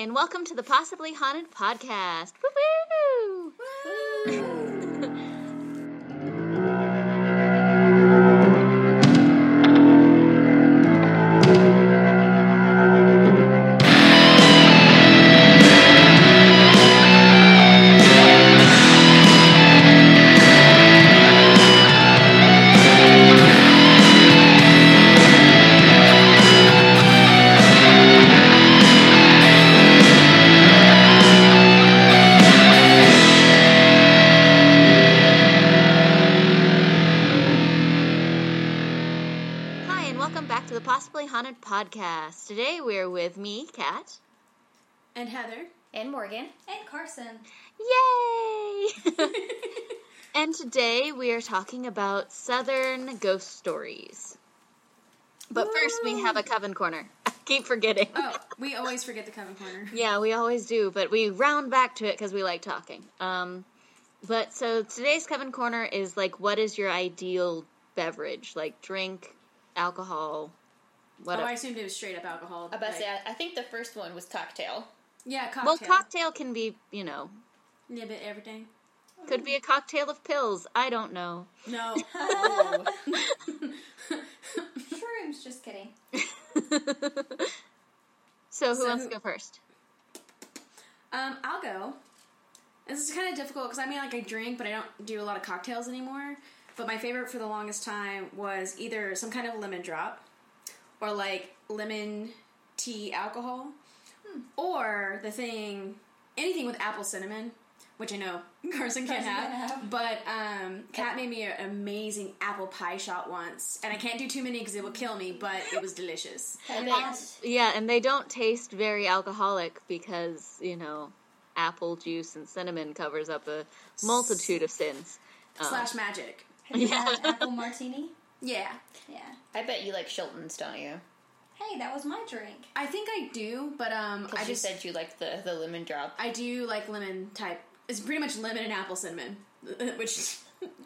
and welcome to the Possibly Haunted Podcast. Woo-hoo! Hi, And Carson. Yay! and today we are talking about Southern ghost stories. But first, we have a Coven Corner. I keep forgetting. Oh, we always forget the Coven Corner. Yeah, we always do, but we round back to it because we like talking. Um, but so today's Coven Corner is like, what is your ideal beverage? Like drink, alcohol, Oh, whatever. I assumed it was straight up alcohol. I about to like- say, I, I think the first one was cocktail. Yeah, cocktail. well, cocktail can be, you know, Yeah, but everything. could be a cocktail of pills. I don't know. No. Shrooms, just kidding. so who So wants who- to go first? um, I'll go. This is kind of difficult because I mean, like, I drink, but I don't do a lot of cocktails anymore. But my favorite for the longest time was either some kind of lemon drop or like lemon tea alcohol or the thing, anything with apple cinnamon, which I know Carson can't have. have. But um, Kat made me an amazing apple pie shot once, and I can't do too many because it will kill me. But it was delicious. I They- bet. Yeah, and they don't taste very alcoholic because, you know, apple juice and cinnamon covers up a multitude of sins. Um, Slash magic. Have you Yeah. had apple martini? Yeah, Yeah. I bet you like Chilton's, don't you? Hey, that was my drink. I think I do, but um, I Because you just said you like the, the lemon drop. I do like lemon type. It's pretty much lemon and apple cinnamon, which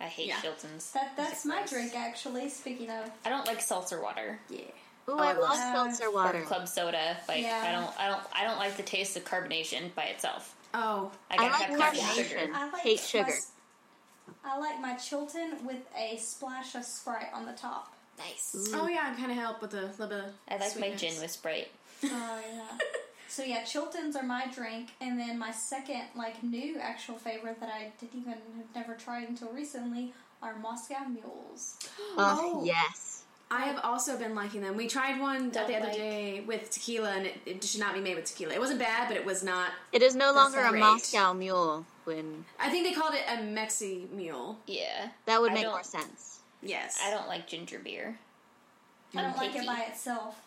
I hate Yeah. Chilton's. That that's my gross. drink actually. Speaking of, I don't like seltzer water yeah. Ooh, Oh, I I love love- seltzer or water. club soda. Like Yeah. I don't, I don't, I don't like the taste of carbonation by itself. Oh, I I gotta like have carbonation. carbonation. I like Hate my sugar. s- I like my Chilton with a splash of Sprite on the top. Nice. oh mm. yeah, I kind of help with the little bit. Of I like my gin with Sprite. Oh yeah. so yeah, Chiltons are my drink, and then my second like new actual favorite that I didn't even have never tried until recently are Moscow Mules. Oh, Oh. yes. I have also been liking them. We tried one Don't the other like. day with tequila, and it, it should not be made with tequila. It wasn't bad, but it was not. It is no longer a. Moscow mule when I think they called it a Mexi Mule. Yeah. that would I make more sense. Yes, I don't like ginger beer. I don't like it by itself.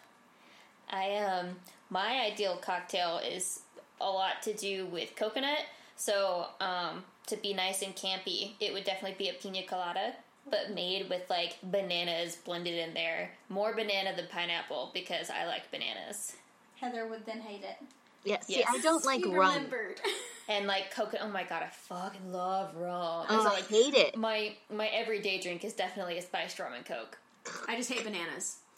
I um my ideal cocktail is a lot to do with coconut. So um to be nice and campy, it would definitely be a pina colada, but made with like bananas blended in there. More banana than pineapple because I like bananas. Heather would then hate it. Yeah, see, Yes. I don't like You rum. remembered. And like coconut oh my god, I fucking love rum. Oh, so I hate it. my my everyday drink is definitely a spiced rum and coke. I just hate bananas.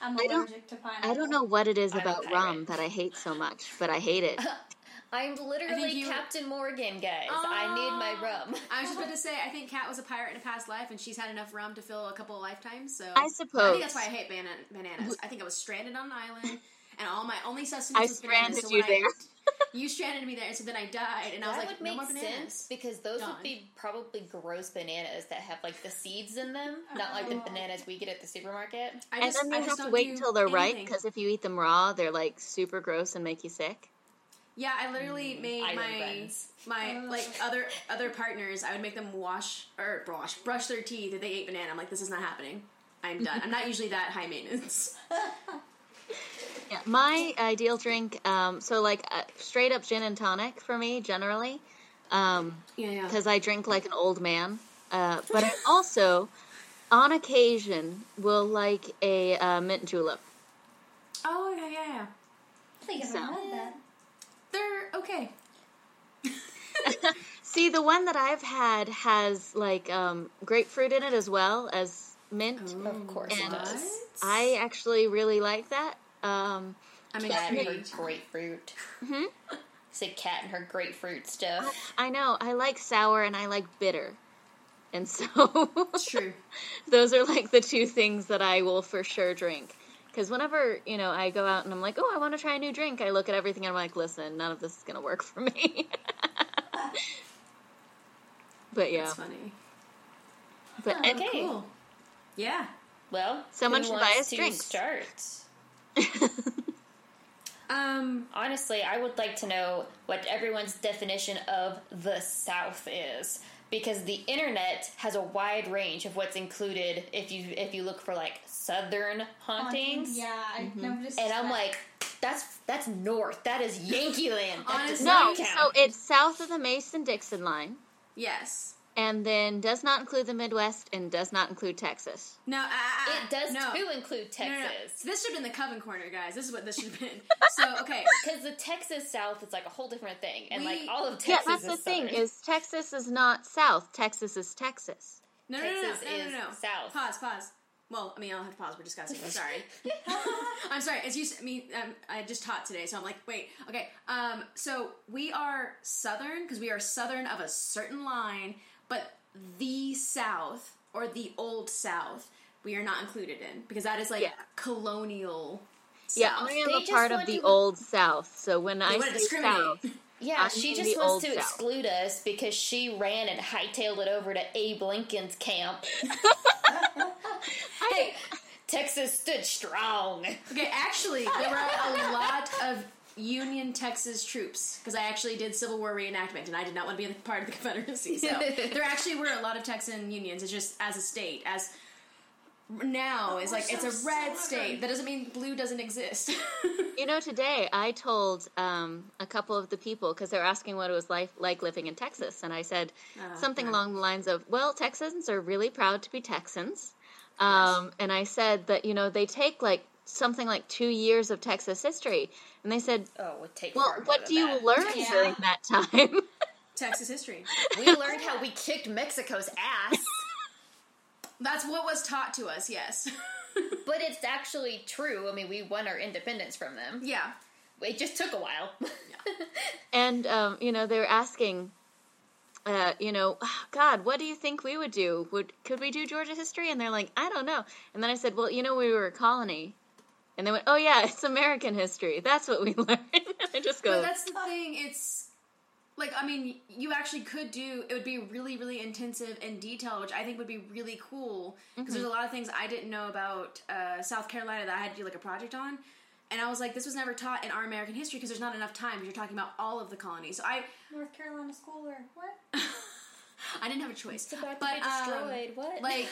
I'm I don't- allergic to pineapple. I don't know what it is I'm about rum that I hate so much, but I hate it. I'm literally you- Captain Morgan, guys. I need my ah. rum. I was just about to say, I think Kat was a pirate in a past life, and she's had enough rum to fill a couple of lifetimes. So I I suppose. think that's why I hate bana- bananas. I think I was stranded on an island, and all my only sustenance I was bananas. stranded so you I- there. you stranded me there, and so then I died, and I was that like, would no make more bananas. sense because those Done. would be probably gross bananas that have like the seeds in them, not like the oh. bananas we get at the supermarket. I And just, then I you just have to wait do until they're ripe because if you eat them raw, they're like super gross and make you sick. Yeah, I literally mm, made Island my friends. my oh. like other other partners. I would make them wash or wash brush their teeth if they ate banana. I'm like, this is not happening. I'm done. I'm not usually that high maintenance. Yeah, my ideal drink, um, so like uh, straight up gin and tonic for me generally, um, Yeah, yeah. because I drink like an old man. Uh, but I also, on occasion, will like a uh, mint julep. Oh yeah, yeah, yeah. I think I've had that. They're okay. See, the one that I've had has like um, grapefruit in it as well as mint. Of course And it does. I actually really like that. Um, I'm cat and her intrigued. grapefruit. Say cat and her grapefruit stuff. I know. I like sour and I like bitter. And so true. those are like the two things that I will for sure drink. Because whenever, you know, I go out and I'm like, oh, I want to try a new drink, I look at everything and I'm like, listen, none of this is going to work for me. but yeah. That's funny. But Oh, Okay. Cool. Yeah. Well, Someone should buy us drinks. Start. Um. Honestly, I would like to know what everyone's definition of the South is. Because the internet has a wide range of what's included if you if you look for like southern hauntings. Yeah, I noticed. And I'm that. like, that's that's north. That is Yankee land. That does Honestly- no, not so it's south of the Mason Dixon line, Yes. And then does not include the Midwest and does not include Texas. No. Uh, uh, it does no. too include No, no, no. Texas. This should have been the Coven Corner, guys. This is what this should have been. So, okay. Because the Texas South is like a whole different thing, and We- like all of Texas. Yeah, Texas that's is the thing is Texas is not south. Texas is Texas. No, no, no, no, Texas no, no, no, no. south. Pause, pause. Well, I mean, I'll have to pause. We're discussing. I'm sorry. I'm sorry. As you, s- I mean, um, I just taught today, so I'm like, wait, okay. Um, so we are southern because we are southern of a certain line, but the South or the old South, we are not included in because that is like Yeah. colonial. Yeah, I am They a part of the to- old South. So when They I want to say discriminate. South, Yeah, I'm she just wants to South. exclude us because she ran and hightailed it over to Abe Lincoln's camp. hey, Texas stood strong. Okay, actually, there were a lot of Union Texas troops because I actually did Civil War reenactment and I did not want to be a part of the Confederacy. So there actually were a lot of Texan unions. It's just as a state, as now is like it's a red state. That doesn't mean blue doesn't exist. you know, today I told um, a couple of the people because they were asking what it was like, like living in Texas, and I said Uh, something yeah. along the lines of, "Well, Texans are really proud to be Texans," um, and I said that you know they take like something like two years of Texas history, and they said, Oh, it would "Well, what do you that. learn Yeah. during that time?" Texas history. We learned how we kicked Mexico's ass, That's what was taught to us. Yes. but it's actually true. I mean, we won our independence from them. yeah. It just took a while. And um, you know, they were asking, uh, you know, God, what do you think we would do? Would could we do Georgia history? And they're like, I don't know. And then I said, Well, you know, we were a colony. And they went, Oh yeah, it's American history. That's what we learned. and I just go, But that's the thing. It's like I mean, you actually could do. It would be really, really intensive and detailed, which I think would be really cool because there's a lot of things I didn't know about uh, South Carolina that I had to do like a project on. And I was like, this was never taught in our American history because there's not enough time. Because you're talking about all of the colonies. So I, North Carolina school or what? I didn't have a choice. It's about to but be um, destroyed. what? like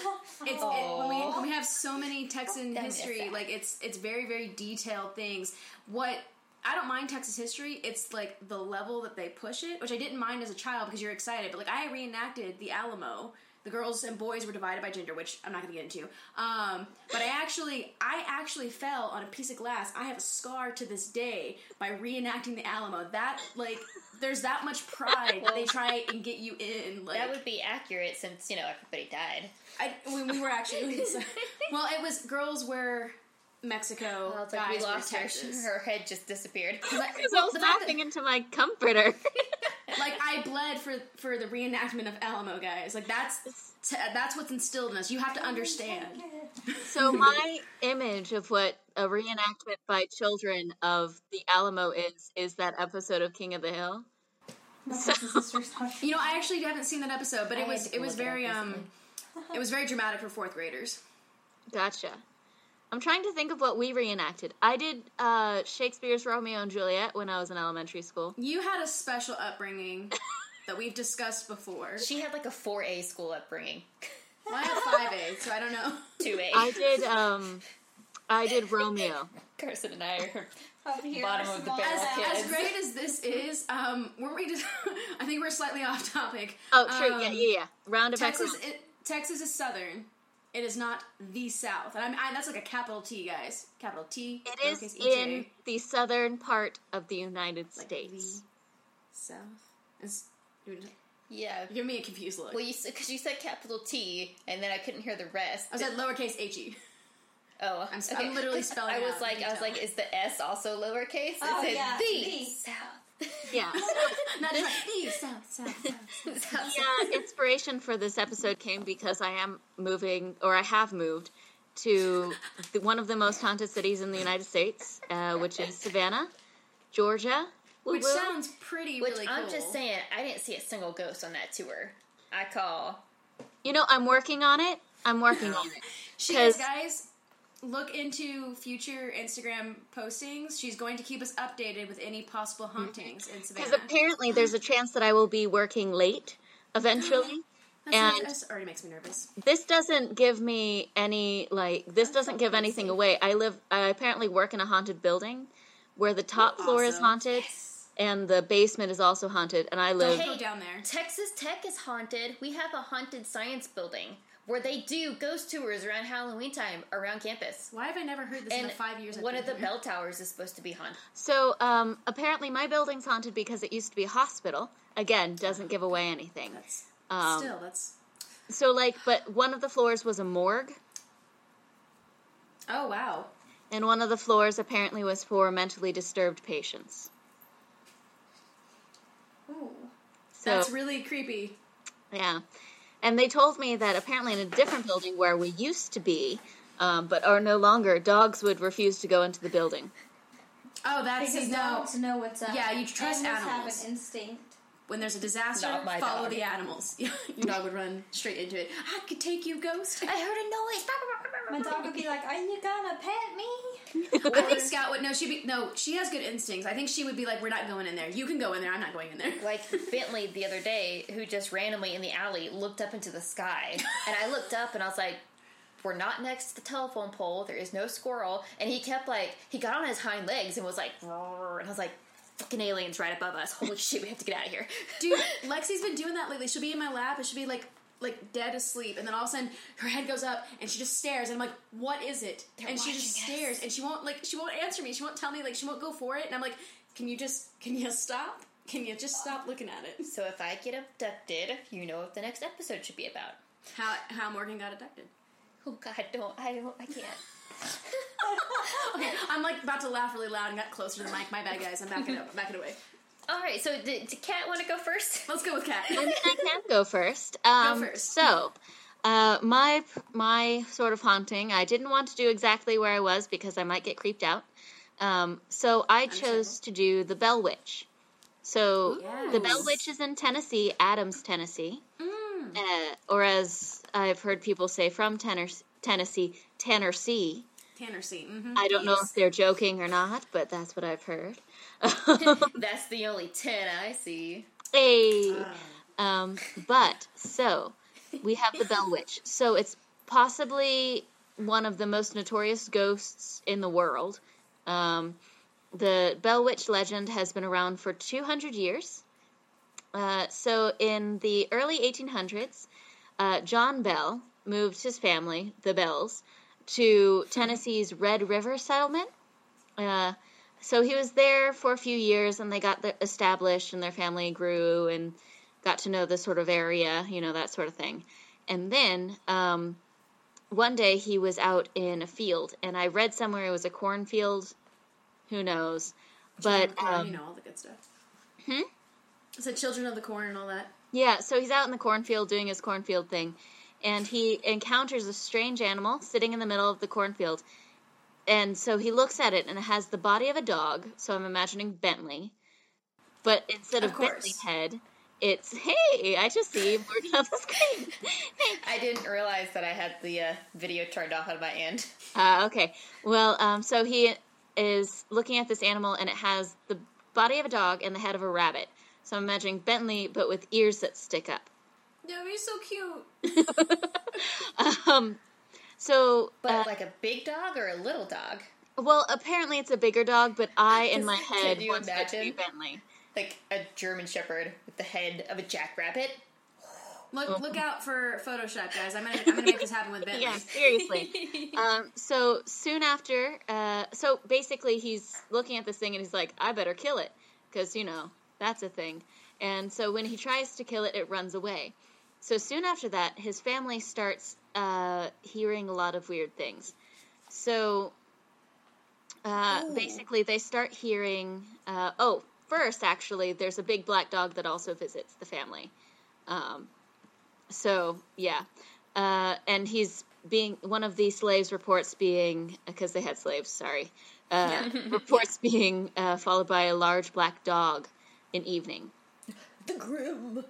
it's it, when, we, when we have so many That Texan history, like it's it's very very detailed things. What I don't mind Texas history. It's like the level that they push it, which I didn't mind as a child because you're excited. But like I reenacted the Alamo. The girls and boys were divided by gender, which I'm not going to get into. Um, but I actually, I actually fell on a piece of glass. I have a scar to this day by reenacting the Alamo. That like, there's that much pride that they try and get you in. Like, that would be accurate since you know everybody died. I, when we were actually well, it was girls were Mexico, Well, it's like guys we lost were her. Texas. Her head just disappeared. Like, because I was the fact that- into my comforter. like I bled for for the reenactment of Alamo, guys. Like that's t- that's what's instilled in us. You have to understand. so my image of what a reenactment by children of the Alamo is is that episode of King of the Hill. My cousin's sister's not- You know, I actually haven't seen that episode, but it had was it was look it very um it was very dramatic for fourth graders. Gotcha. I'm trying to think of what we reenacted. I did uh, Shakespeare's Romeo and Juliet when I was in elementary school. You had a special upbringing that we've discussed before. She had like a four A school upbringing. Well, I had five A, so I don't know. Two A. I did um, I did Romeo. Carson and I are Up here, Bottom of the small barrel As, kids. as great as this is, um, were we just? I think we're slightly off topic. Oh, true. Um, yeah, yeah, yeah. Round of Texas, Texas. it, Texas is southern. It is not the South, and I'm, I, that's like a capital T, guys. Capital T. It is EJ. in the southern part of the United Like States. the South. It's, you're yeah. giving me a confused look. Well, you because you said capital T, and then I couldn't hear the rest. I said lowercase h e. Oh, I'm, I'm literally spelling. I was out like, I was like, is the S also lowercase? It Oh, said yeah, the the. South. Yeah. not just like east, south, south, south. South. yeah, inspiration for this episode came because I am moving, or I have moved, to the, one of the most haunted cities in the United States, uh, which is Savannah, Georgia. Woo Which woo. sounds pretty Which really I'm cool. just saying, I didn't see a single ghost on that tour. I call. You know, I'm working on it. I'm working on it. She is, 'Cause- guys. Look into future Instagram postings. She's going to keep us updated with any possible hauntings in Because apparently there's a chance that I will be working late eventually. That's and- that already makes me nervous. this doesn't give me any like this doesn't give anything away. I live I apparently work in a haunted building where the top floor is Awesome. haunted and the basement is also haunted and I live Don't Hey. down there. Texas Tech is haunted. We have a haunted science building where they do ghost tours around Halloween time around campus. Why have I never heard this in the five years? I've one of the here? bell towers is supposed to be haunted. So um apparently my building's haunted because it used to be a hospital. Again, doesn't give away anything. That's Um, still that's. So like but one of the floors was a morgue Oh wow. and one of the floors apparently was for mentally disturbed patients. Ooh. So That's really creepy. Yeah. And they told me that apparently in a different building where we used to be, um, but are no longer, dogs would refuse to go into the building. Oh, that's Because no. dogs know what's up. Yeah, you trust animals. animals. have an instinct. When there's a disaster, follow dog. the animals. Your dog would run straight into it. I could take you, ghost. I heard a noise. My dog would be like, "Are you gonna pet me?" I think Scout would no. She'd be no. She has good instincts. I think she would be like, "We're not going in there. You can go in there. I'm not going in there." like Bentley the other day, who just randomly in the alley looked up into the sky, and I looked up and I was like, "We're not next to the telephone pole. There is no squirrel." And he kept like he got on his hind legs and was like, "Roar," and I was like, "Fucking aliens right above us! Holy shit, we have to get out of here." Dude, Lexi's been doing that lately. She'll be in my lap and she'll be like, like dead asleep, and then all of a sudden her head goes up and she just stares, and I'm like, "What is it?" and she just us. stares, and she won't like she won't answer me. She won't tell me like she won't go for it, and I'm like, "Can you just can you stop? Can you just stop looking at it?" So if I get abducted, you know what the next episode should be about. How how Morgan got abducted. Oh God, don't I don't I can't. Okay, I'm like about to laugh really loud and got closer to the mic. My bad, guys. I'm backing up. I'm backing away. All right, so did, did Kat want to go first? Let's go with Kat. I mean, I can go first. Um, first. So, uh, my my sort of haunting, I didn't want to do exactly where I was because I might get creeped out. Um, so I chose to do the Bell Witch. So Ooh. the Bell Witch is in Tennessee, Adams, Tennessee, Mm. uh, or as I've heard people say from Tenner- Tennessee, Tennessee. Tanner C. Mm-hmm. I don't know if they're joking or not, but that's what I've heard. That's the only ten I see. hey. Ah. Um, but so we have the Bell Witch. So it's possibly one of the most notorious ghosts in the world. Um, the Bell Witch legend has been around for 200 years. Uh, so in the early 1800s, uh, John Bell moved his family, the Bells, to Tennessee's Red River settlement. Uh, so he was there for a few years, and they got the, established, and their family grew and got to know the sort of area, you know, that sort of thing. And then um, one day he was out in a field, and I read somewhere it was a cornfield. Who knows? But Corn, um, you know all the good stuff. Hmm? It's the children of the corn and all that. Yeah, so he's out in the cornfield doing his cornfield thing, and he encounters a strange animal sitting in the middle of the cornfield. And so he looks at it, and it has the body of a dog. So I'm imagining Bentley, but instead of, Of course. Bentley head, it's hey, I just see you working on the screen. I didn't realize that I had the uh, video turned off on my end. Uh, okay, well, um, so he is looking at this animal, and it has the body of a dog and the head of a rabbit. So I'm imagining Bentley, but with ears that stick up. Yeah, he's so cute. um, so But uh, like a big dog or a little dog? Well, apparently it's a bigger dog, but I, in my head Can head, you want it to be imagine? Bentley. Like a German Shepherd with the head of a jackrabbit? Look, look out for Photoshop, guys. I'm gonna, I'm gonna make this happen with Bentley. Yeah, seriously. um, so soon after, uh, so basically he's looking at this thing and he's like, I better kill it, because, you know, that's a thing. And so when he tries to kill it, it runs away. So soon after that, his family starts uh, hearing a lot of weird things. so uh, basically, they start hearing. Uh, oh, first, actually, there's a big black dog that also visits the family. Um, so yeah, uh, and he's being one of the slaves reports being because they had slaves. Sorry, uh, reports being uh, followed by a large black dog in evening. The Grim.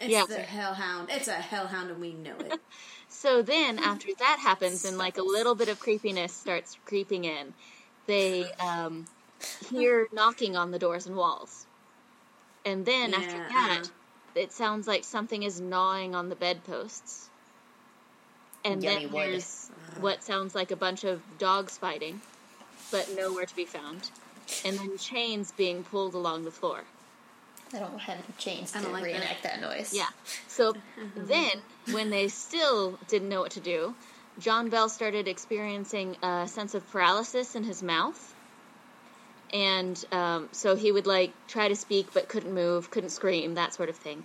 It's Yeah. the hellhound. It's a hellhound, and we know it. So then, after that happens, and like a little bit of creepiness starts creeping in, they um, hear knocking on the doors and walls. And then after that, uh-huh. it sounds like something is gnawing on the bedposts. And Yummy then wood. there's what sounds like a bunch of dogs fighting, but nowhere to be found. And then chains being pulled along the floor. I don't have any chains I to don't like reenact that. noise. Yeah. So then, when they still didn't know what to do, John Bell started experiencing a sense of paralysis in his mouth. And um, so he would like try to speak but couldn't move, couldn't scream, that sort of thing.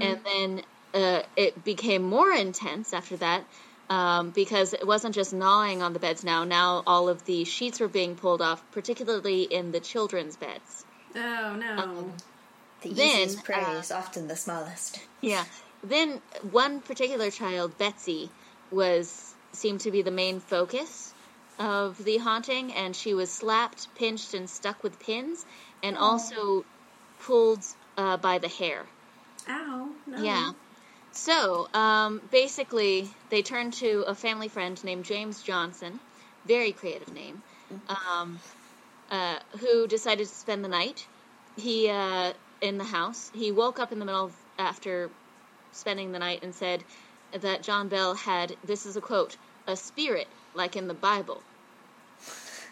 And then uh, it became more intense after that um, because it wasn't just gnawing on the beds now. Now all of the sheets were being pulled off, particularly in the children's beds. Oh no! The Then, easiest prey uh, is often the smallest. Yeah. Then one particular child, Betsy, was seemed to be the main focus of the haunting, and she was slapped, pinched, and stuck with pins, and also pulled uh, by the hair. Ow! No. Yeah. So um, basically, they turned to a family friend named James Johnson, very creative name, um, uh, who decided to spend the night. He uh, in the house. He woke up in the middle of, after spending the night and said that John Bell had this is a quote a spirit like in the Bible.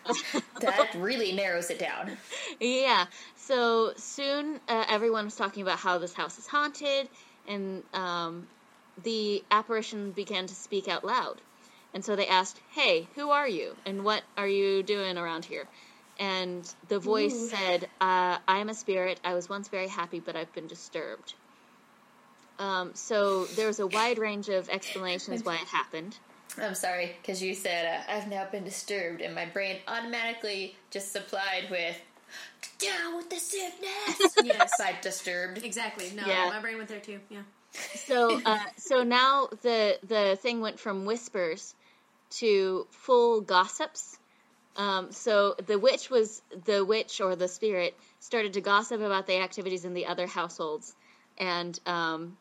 That really narrows it down. Yeah. So soon, uh, everyone was talking about how this house is haunted, and um, the apparition began to speak out loud. And so they asked, "Hey, who are you? And what are you doing around here?" And the voice said, uh, "I am a spirit. I was once very happy, but I've been disturbed." Um, so there was a wide range of explanations why it happened. I'm sorry, because you said uh, I've now been disturbed, and my brain automatically just supplied with down with the sickness. Yes. by disturbed. Exactly. No, Yeah. my brain went there too. Yeah. So, uh, so now the the thing went from whispers to full gossips. Um, so the witch was the witch or the spirit started to gossip about the activities in the other households, and um,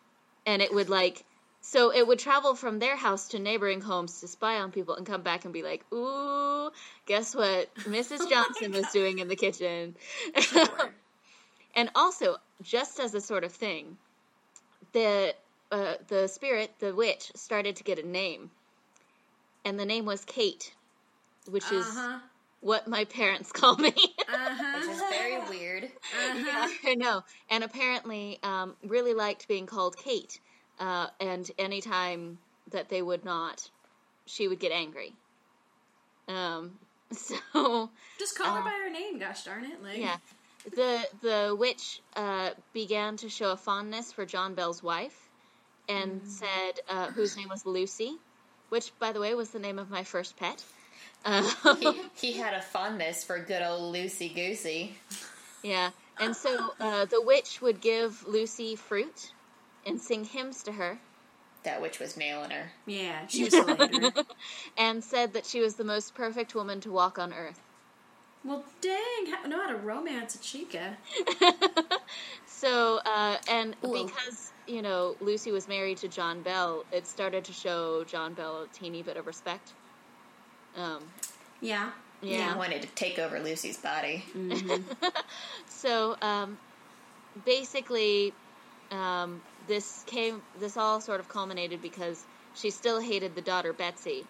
and it would like so it would travel from their house to neighboring homes to spy on people and come back and be like, "Ooh, guess what Mrs. Johnson was doing in the kitchen." and also, just as a sort of thing, the uh, the spirit, the witch, started to get a name, and the name was Kate, which Uh is what my parents call me. Uh huh. Which is very weird. yeah, I know. And apparently, um, really liked being called Kate. Uh, and anytime that they would not, she would get angry. Um, so Just call her Uh, by her name. Gosh darn it! Like. yeah, the the witch uh, began to show a fondness for John Bell's wife, and said uh, whose name was Lucy, which by the way was the name of my first pet. Uh, he, he had a fondness for good old Lucy Goosey. yeah, and so uh, the witch would give Lucy fruit and sing hymns to her, That witch was nailing her. Yeah. She was a later. and said that she was the most perfect woman to walk on earth. well, dang! How, know how to romance a chica. So, uh, and Whoa. because you know Lucy was married to John Bell, it started to show John Bell a teeny bit of respect. Um, Yeah. He yeah. wanted to take over Lucy's body. So, um, basically, um, this came. This all sort of culminated because she still hated the daughter Betsy,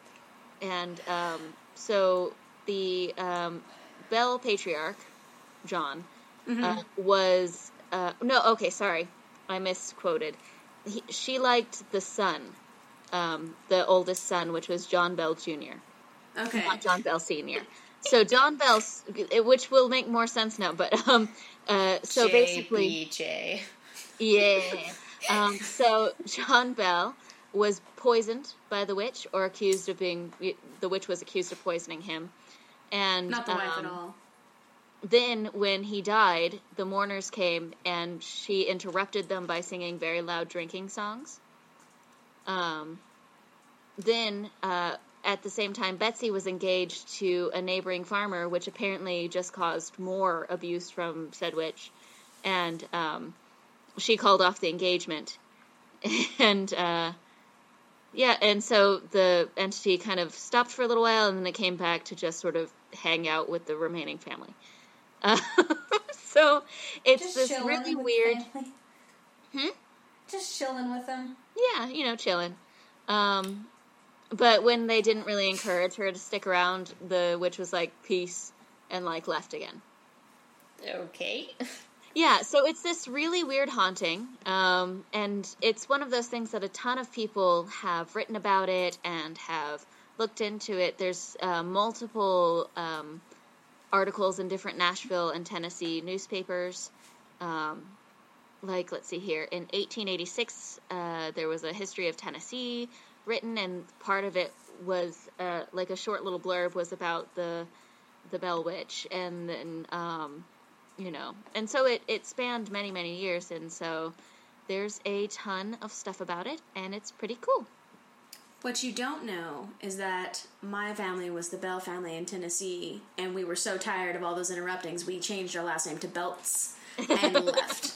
and um, so the um, Bell patriarch, John, uh, was uh, no. Okay, sorry, I misquoted. He, she liked the son, um, the oldest son, which was John Bell Jr Okay. not John Bell Senior. So John Bell, which will make more sense now, but um, uh, so basically, JBJ. yeah. Um, so John Bell was poisoned by the witch, or accused of being. The witch was accused of poisoning him, and Not the wife at um, all. then when he died, the mourners came and she interrupted them by singing very loud drinking songs. Um, then uh, at the same time, Betsy was engaged to a neighboring farmer, which apparently just caused more abuse from said witch, and um, she called off the engagement, and. Uh, yeah, and so the entity kind of stopped for a little while, and then it came back to just sort of hang out with the remaining family. Uh, so it's Just this really weird. Hmm? Just chilling with them. Yeah, you know, chilling. Um, but when they didn't really encourage her to stick around, the witch was like, "Peace," and like left again. Okay. Yeah, so it's this really weird haunting, um, and it's one of those things that a ton of people have written about it and have looked into it. There's uh, multiple um, articles in different Nashville and Tennessee newspapers. Um, like, let's see here, in 1886, uh, there was a history of Tennessee written, and part of it was uh, like a short little blurb was about the the Bell Witch, and then um, you know. And so it it spanned many many years and so there's a ton of stuff about it and it's pretty cool. What you don't know is that my family was the Bell family in Tennessee, and we were so tired of all those interruptings, we changed our last name to Belts and left.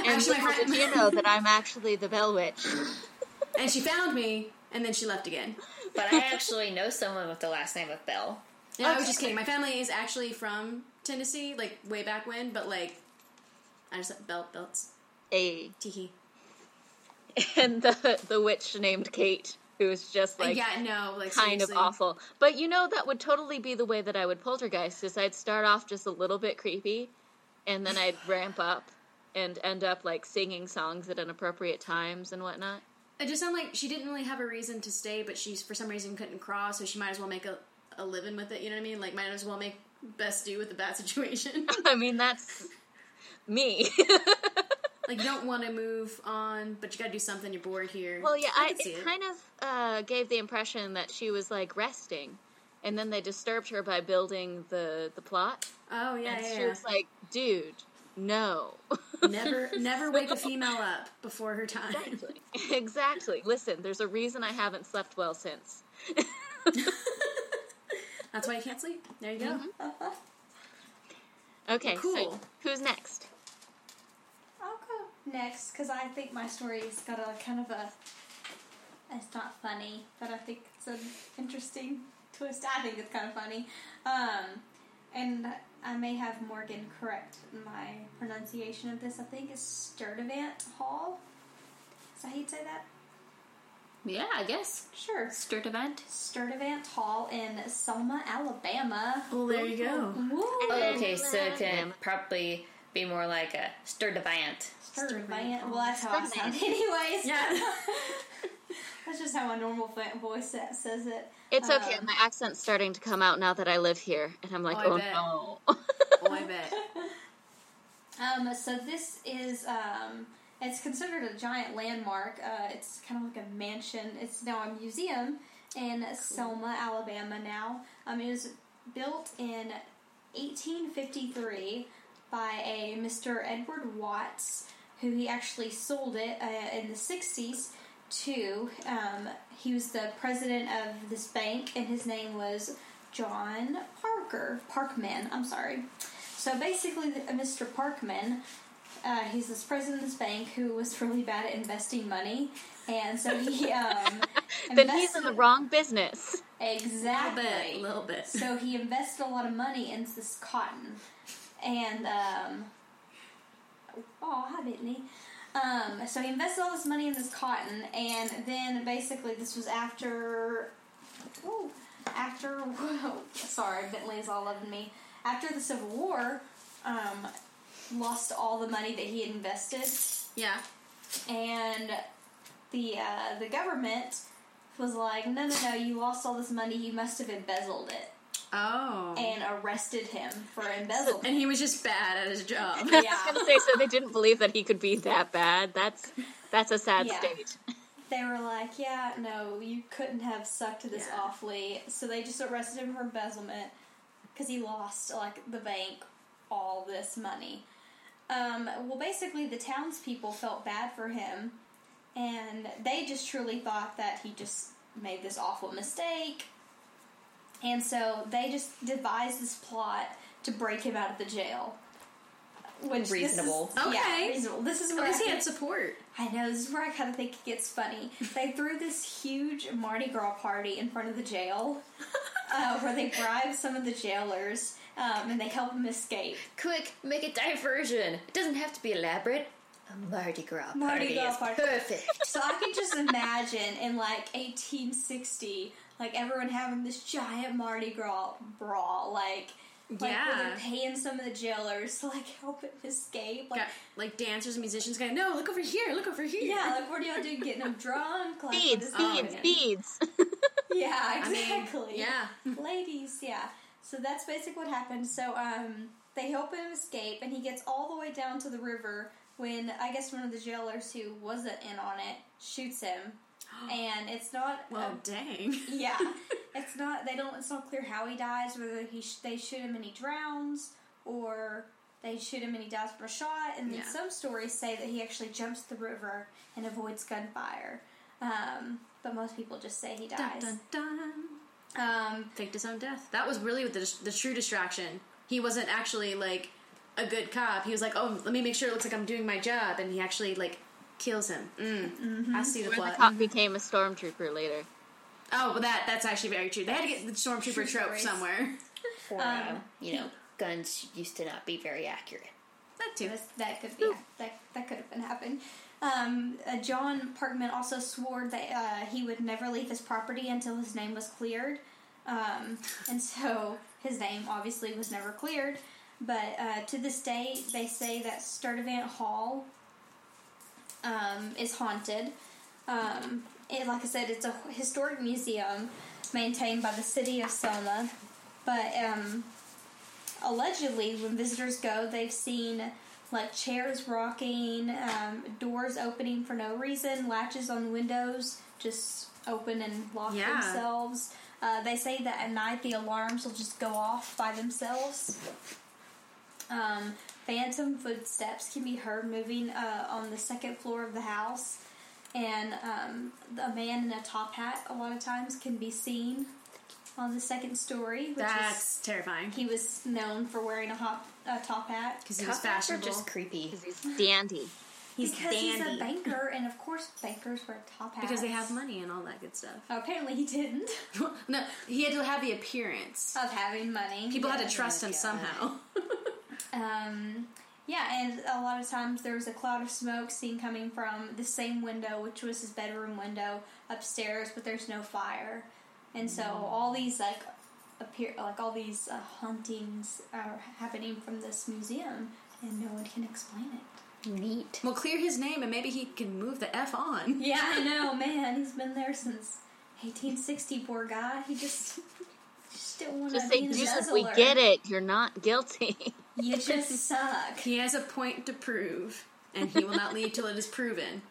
and Actually, my friend- did you know that i'm actually the bell witch? And she found me, and then she left again. But I actually know someone with the last name of Bell. No, I was just kidding. My family is actually from Tennessee, like way back when, but like, I just said belt belts. a Tiki. and the the witch named kate who was just like yeah, no, like kind of awful but you know that would totally be the way that i would poltergeist is i'd start off just a little bit creepy and then i'd ramp up and end up like singing songs at inappropriate times and whatnot It just sounded like she didn't really have a reason to stay, but she's for some reason couldn't cross, so she might as well make a, a living with it. You know what I mean? Like, might as well make best do with the bad situation. i mean that's me like, you don't want to move on, but you got to do something. You're bored here. Well, yeah, I, it it. kind of uh, gave the impression that she was like resting, and then they disturbed her by building the the plot. Oh yeah, and yeah. she yeah. was like, "Dude, no." Never, never wake a female up before her time. exactly. exactly. Listen, there's a reason I haven't slept well since. That's why you can't sleep. There you go. Okay, so Cool. who's next? I'll go next because I think my story's got a kind of a. It's not funny, but I think it's an interesting twist. I think it's kind of funny. Um, and I may have Morgan correct my pronunciation of this. I think it's Sturdivant Hall. Is that how you'd say that? Yeah, I guess. Sure. Sturt event. Sturdivant Hall in Selma, Alabama. Well, there you go. Woo! Oh, okay, so it can probably be more like a Sturdivant. Sturdivant. Well, that's how I sound, Sturdivant. anyways. Yeah. that's just how my normal fa- voice says it. It's okay. Um, My accent's starting to come out now that I live here, and I'm like, Oh, I "Oh, bet. no." oh, I bet. Um, so this is um, it's considered a giant landmark. Uh, it's kind of like a mansion. It's now a museum in Selma, Alabama. Now, um, it was built in 1853 by a Mr. Edward Watts, who he actually sold it uh, in the 60s to. Um, he was the president of this bank, and his name was John Parker Parkman. I'm sorry. So basically, the- uh, Mr. Parkman, uh, he's this president of this bank who was really bad at investing money, and so he um, then he's in the wrong business. A little Exactly. bit. A little bit. So he invested a lot of money into this cotton, and um, oh, hi Bentley. Um, so he invested all this money in this cotton, and then basically this was after, oh, after sorry, Bentley's all loving me. After the Civil War, um, lost all the money that he had invested, yeah. and the uh, the government was like, no, no, no, you lost all this money, you must have embezzled it, Oh. and arrested him for embezzlement. And he was just bad at his job. I was gonna say, so they didn't believe that he could be that bad. That's that's a sad Yeah. state. they were like, "Yeah, no, you couldn't have sucked this Yeah. awfully." So they just arrested him for embezzlement because he lost like the bank all this money. Um, well, basically, the townspeople felt bad for him, and they just truly thought that he just made this awful mistake. And so they just devised this plot to break him out of the jail. Which this is- Reasonable. yeah, Okay. reasonable. This is At where least I he think- had support. I know this is where I kind of think it gets funny. They threw this huge Mardi Gras party in front of the jail, uh, where they bribed some of the jailers um, and they help them escape. Quick, make a diversion. It doesn't have to be elaborate. A Mardi Gras Mardi party Gras is party. perfect. So I can just imagine in like 1860, like everyone having this giant Mardi Gras brawl, like. Like Yeah. they're paying some of the jailers to like help him escape. Like Got like dancers and musicians going, no, look over here, look over here. yeah, like what are y'all doing? Getting them drunk? Like, what Beads, Oh, beads, yeah. beads. Yeah, I mean, exactly. yeah. Ladies, yeah. So that's basically what happened. So um, they help him escape, and he gets all the way down to the river when I guess one of the jailers who wasn't in on it shoots him, and it's not. Well, um, dang. yeah, it's not. They don't. It's not clear how he dies. Whether he sh- they shoot him and he drowns, or they shoot him and he dies from a shot. And then Yeah. some stories say that he actually jumps the river and avoids gunfire. Um, but most people just say he dies. Dun, dun, dun. Um, Faked his own death. That was really the, the true distraction. He wasn't actually like a good cop. He was like, oh, let me make sure it looks like I'm doing my job, and he actually like kills him. Mm. I see the Or the plot. cop became a stormtrooper later. Oh, but that that's actually very true. They had to get the stormtrooper True trope stories. somewhere. For, uh, you know, guns used to not be very accurate. That too. That could be that that could have been happened. Um, uh, John Parkman also swore that uh, he would never leave his property until his name was cleared, um, and so his name obviously was never cleared. But uh, to this day, they say that Sturdivant Hall um, is haunted. Um, it, like I said, it's a historic museum maintained by the city of Selma, but um, allegedly, when visitors go, they've seen like chairs rocking, um, doors opening for no reason, latches on windows just open and lock Yeah. themselves. Uh, they say that at night the alarms will just go off by themselves. Um, phantom footsteps can be heard moving uh, on the second floor of the house, and um, a man in a top hat a lot of times can be seen on the second story, which is That's terrifying. he was known for wearing a, hop, a top hat. Because he was are fashionable. just creepy. Because he's dandy. He's because dandy. he's a banker, and of course bankers wear top hats. because they have money and all that good stuff. Apparently, he didn't no, he had to have the appearance. of having money. People had to trust him somehow. Um, yeah, and a lot of times there was a cloud of smoke seen coming from the same window, which was his bedroom window upstairs, but there's no fire, and so all these like appear like all these uh, hauntings are happening from this museum, and no one can explain it. Neat. well, clear his name and maybe he can move the F on. Yeah, I know, man. He's been there since 1860. Poor guy. He just. Just didn't want to Just be say, an Jesus, we get it. You're not guilty. You just suck. He has a point to prove, and he will not leave till it is proven.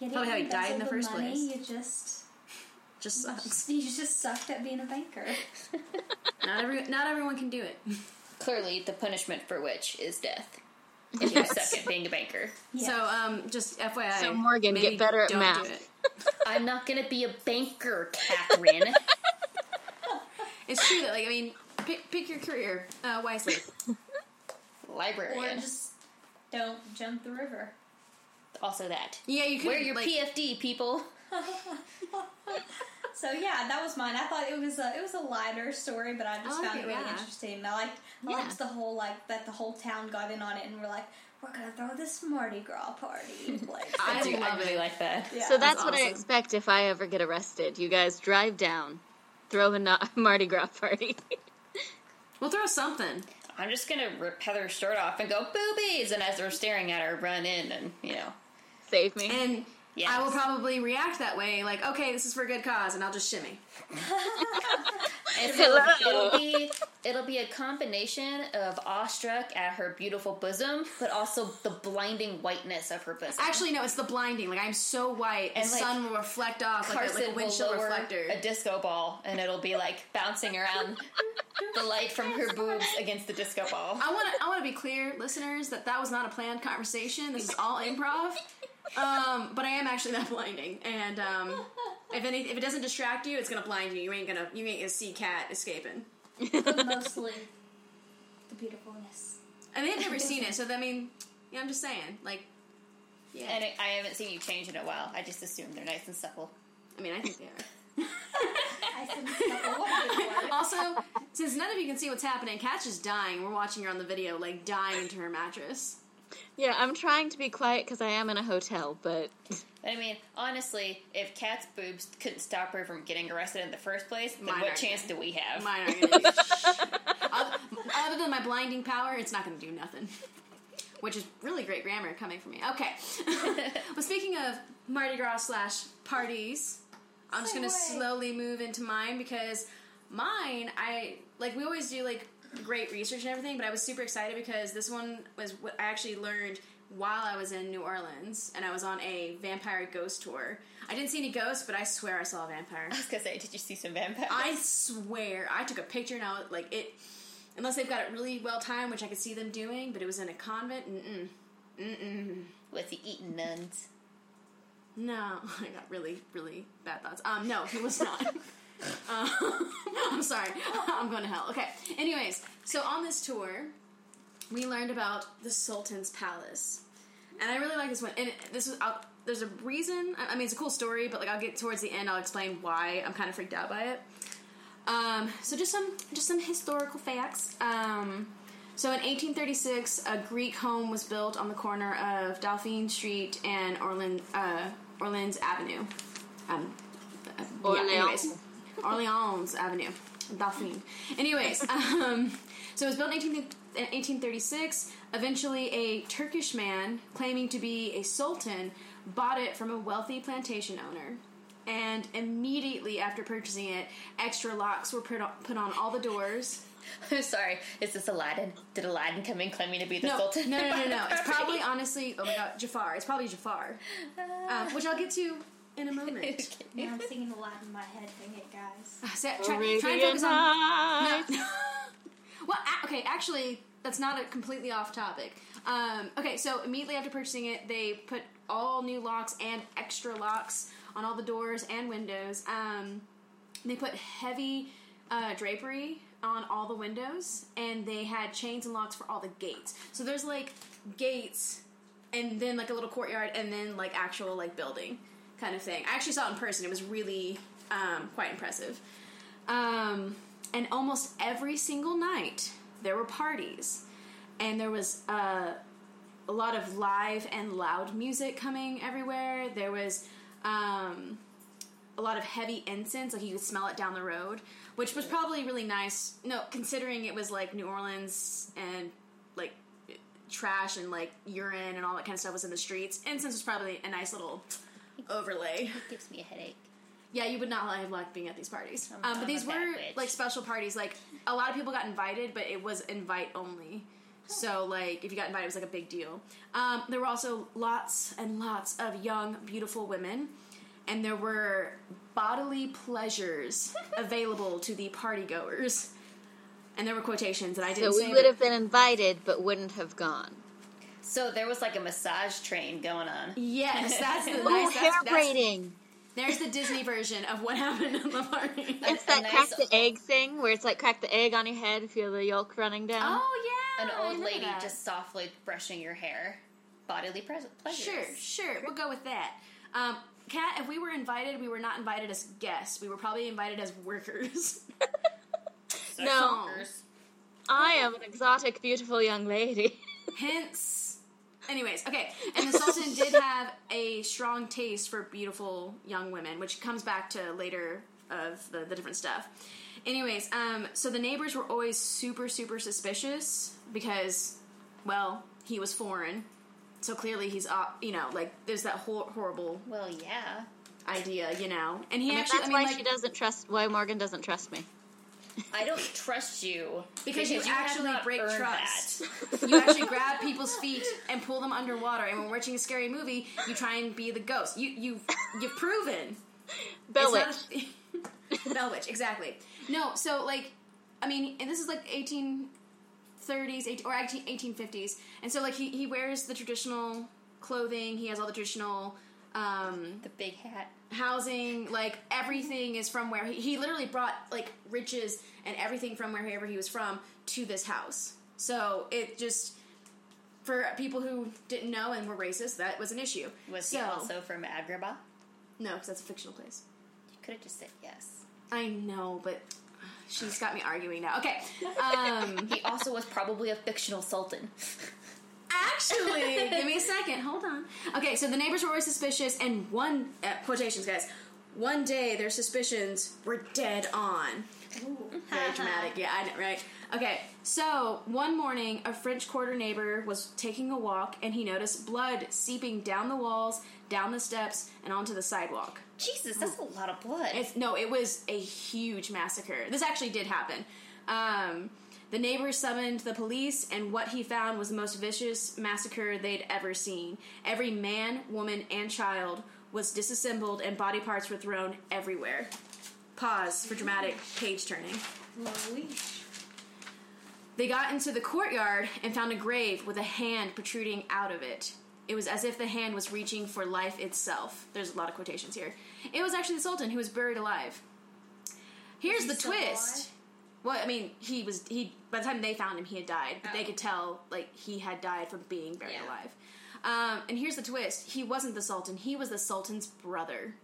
You Probably how he died in the embezzle first money, place. You just. Just sucks. You just sucked at being a banker. Not every not everyone can do it. Clearly, the punishment for which is death. If you suck at being a banker. Yes. So, um, just FYI. So, Morgan, get better at math. I'm not gonna be a banker, Catherine. It's true that, like, I mean, pick, pick your career uh, wisely. Or just don't jump the river. Also that. Yeah, you could Wear your like, PFD, people. So yeah, that was mine. I thought it was a it was a lighter story, but I just I like found it it, really yeah. interesting. I liked I Yeah. liked the whole like that the whole town got in on it and we're like we're gonna throw this Mardi Gras party. Like I do, love I really it. like that. yeah. so that's what I expect if I ever get arrested. You guys drive down, throw a no- Mardi Gras party. We'll throw something. I'm just gonna rip Heather's shirt off and go boobies, and as they're staring at her, run in and you know. Save me. And Yes. I will probably react that way, like, okay, this is for a good cause, and I'll just shimmy. And so Hello. it'll be it'll be a combination of awestruck at her beautiful bosom, but also the blinding whiteness of her bosom. Actually, no, it's the blinding. Like I'm so white, the And, like, sun will reflect off like a, like a windshield will lower reflector. a disco ball, and it'll be like bouncing around the light from her boobs against the disco ball. I want to I want to be clear, listeners, that that was not a planned conversation. This is all improv. Um, but I am actually that blinding, and um, if any if it doesn't distract you, it's gonna blind you. You ain't gonna you ain't gonna see cat escaping. but mostly the beautifulness. And they've never seen it, so I mean, yeah, I'm just saying, like, yeah. And I I haven't seen you change in a while. I just assume they're nice and supple. I mean, I think they are. I said a lot of good work. Also, since none of you can see what's happening, Cat's just dying. We're watching her on the video, like dying into her mattress. Yeah, I'm trying to be quiet because I am in a hotel, but I mean, honestly, if Kat's boobs couldn't stop her from getting arrested in the first place, then Mine what are chance do we have? Mine are gonna do other, other than my blinding power, it's not gonna do nothing. Which is really great grammar coming from me. Okay. well, speaking of Mardi Gras slash parties, I'm just gonna Segue. slowly move into mine because mine, I like we always do like great research and everything, but I was super excited because this one was what I actually learned while I was in New Orleans and I was on a vampire ghost tour. I didn't see any ghosts, but I swear I saw a vampire. I was gonna say, did you see some vampires? I swear, I took a picture and I was like it. Unless they've got it really well timed, which I could see them doing, but it was in a convent. Mm mm, mm mm. Was he eating nuns? No, I got really, really bad thoughts. Um, no, he was not. um, I'm sorry. I'm going to hell. Okay. Anyways, so on this tour, we learned about the Sultan's Palace, and I really like this one. And this was I'll, there's a reason. I mean, it's a cool story, but like I'll get towards the end. I'll explain why I'm kind of freaked out by it. Um, so just some just some historical facts. Um, so in 1836, a Greek home was built on the corner of Dauphine Street and Orleans, uh, Orleans Avenue. Um, uh, yeah, Orleans. Orleans Avenue, Dauphine. Anyways, um, so it was built in 18, 1836. Eventually, a Turkish man claiming to be a sultan bought it from a wealthy plantation owner. And immediately after purchasing it, extra locks were put on, put on all the doors. I'm sorry. Is this Aladdin? Did Aladdin come in claiming to be the No, Sultan? no, no, no, no. It's probably, honestly, oh my god, Jafar. It's probably Jafar. Um, which I'll get to in a moment. Now I'm singing a lot in my head. Dang it, guys. Uh, so, try, try and focus on. Nights. No. well, a- okay, actually, that's not a completely off topic. Um, okay, so immediately after purchasing it, they put all new locks and extra locks on all the doors and windows. Um, they put heavy uh, drapery on all the windows, and they had chains and locks for all the gates. So there's like gates, and then like a little courtyard, and then like actual like building kind of thing. I actually saw it in person. It was really um, quite impressive. Um, and almost every single night there were parties, and there was uh, a lot of live and loud music coming everywhere. There was um, a lot of heavy incense, like you could smell it down the road, which was probably really nice. No, considering it was like New Orleans and like trash and like urine and all that kind of stuff was in the streets. Incense was probably a nice little overlay. It Gives me a headache. Yeah, you would not have liked being at these parties. Um, but these were bad bitch. like special parties. Like a lot of people got invited, but it was invite only. So like if you got invited, it was like a big deal. Um, there were also lots and lots of young, beautiful women, and there were bodily pleasures available to the party goers. And there were quotations, and I didn't So we say would have been invited, but wouldn't have gone. So there was like a massage train going on. Yes, that's the Ooh, nice. hair That's, that's, braiding. there's the Disney version of what happened at the party. It's a that nice- crack the egg thing where it's like crack the egg on your head, feel the yolk running down. Oh yeah, An old lady that. just softly brushing your hair. Bodily pres- pleasures. Sure, sure. We'll go with that. Um, Kat, if we were invited, we were not invited as guests. We were probably invited as workers. No. workers. I am an exotic, beautiful young lady. Hence. Anyways, okay. And the Sultan did have a strong taste for beautiful young women, which comes back to later of the, the different stuff. Anyways, um, so the neighbors were always super, super suspicious because, well, he was foreign. So clearly he's, uh, you know, like, there's that hor- horrible Well, yeah. idea, you know. And he I mean, actually, that's I mean, why like, she doesn't trust. Why Morgan doesn't trust me. I don't trust you Because you have actually break trust. you actually grab people's feet and pull them underwater, and when we're watching a scary movie, you try and be the ghost. You you you've proven. Bell It's Witch. not a- Bell Witch, exactly. No, so like, I mean, and this is like 1830s 18, or 18, 1850s, and so like he he wears the traditional clothing. He has all the traditional. Um, The big hat. housing, like everything is from where he, he literally brought like riches and everything from wherever he was from to this house. So it just for people who didn't know and were racist, that was an issue. Was so, he also from Agrabah? no, because that's a fictional place. You could have just said yes. I know, but she's got me arguing now. Okay, um, He also was probably a fictional sultan. actually, give me a second. Hold on. Okay, so the neighbors were always suspicious, and one uh, quotations, guys. One day, their suspicions were dead on. Very dramatic. Yeah, I know, right? Okay, so one morning, a French Quarter neighbor was taking a walk and he noticed blood seeping down the walls, down the steps, and onto the sidewalk. Jesus, that's a lot of blood. It's, no, it was a huge massacre. This actually did happen. Um, the neighbors summoned the police, and what he found was the most vicious massacre they'd ever seen. Every man, woman, and child was disassembled, and body parts were thrown everywhere. Pause for dramatic page turning. They got into the courtyard and found a grave with a hand protruding out of it. It was as if the hand was reaching for life itself. There's a lot of quotations here. It was actually the Sultan who was buried alive. Here's the twist. alive? Well, I mean, he was he. By the time they found him, he had died. But they Oh. could tell like he had died from being buried Yeah. alive. Um, and here's the twist: he wasn't the Sultan. He was the Sultan's brother,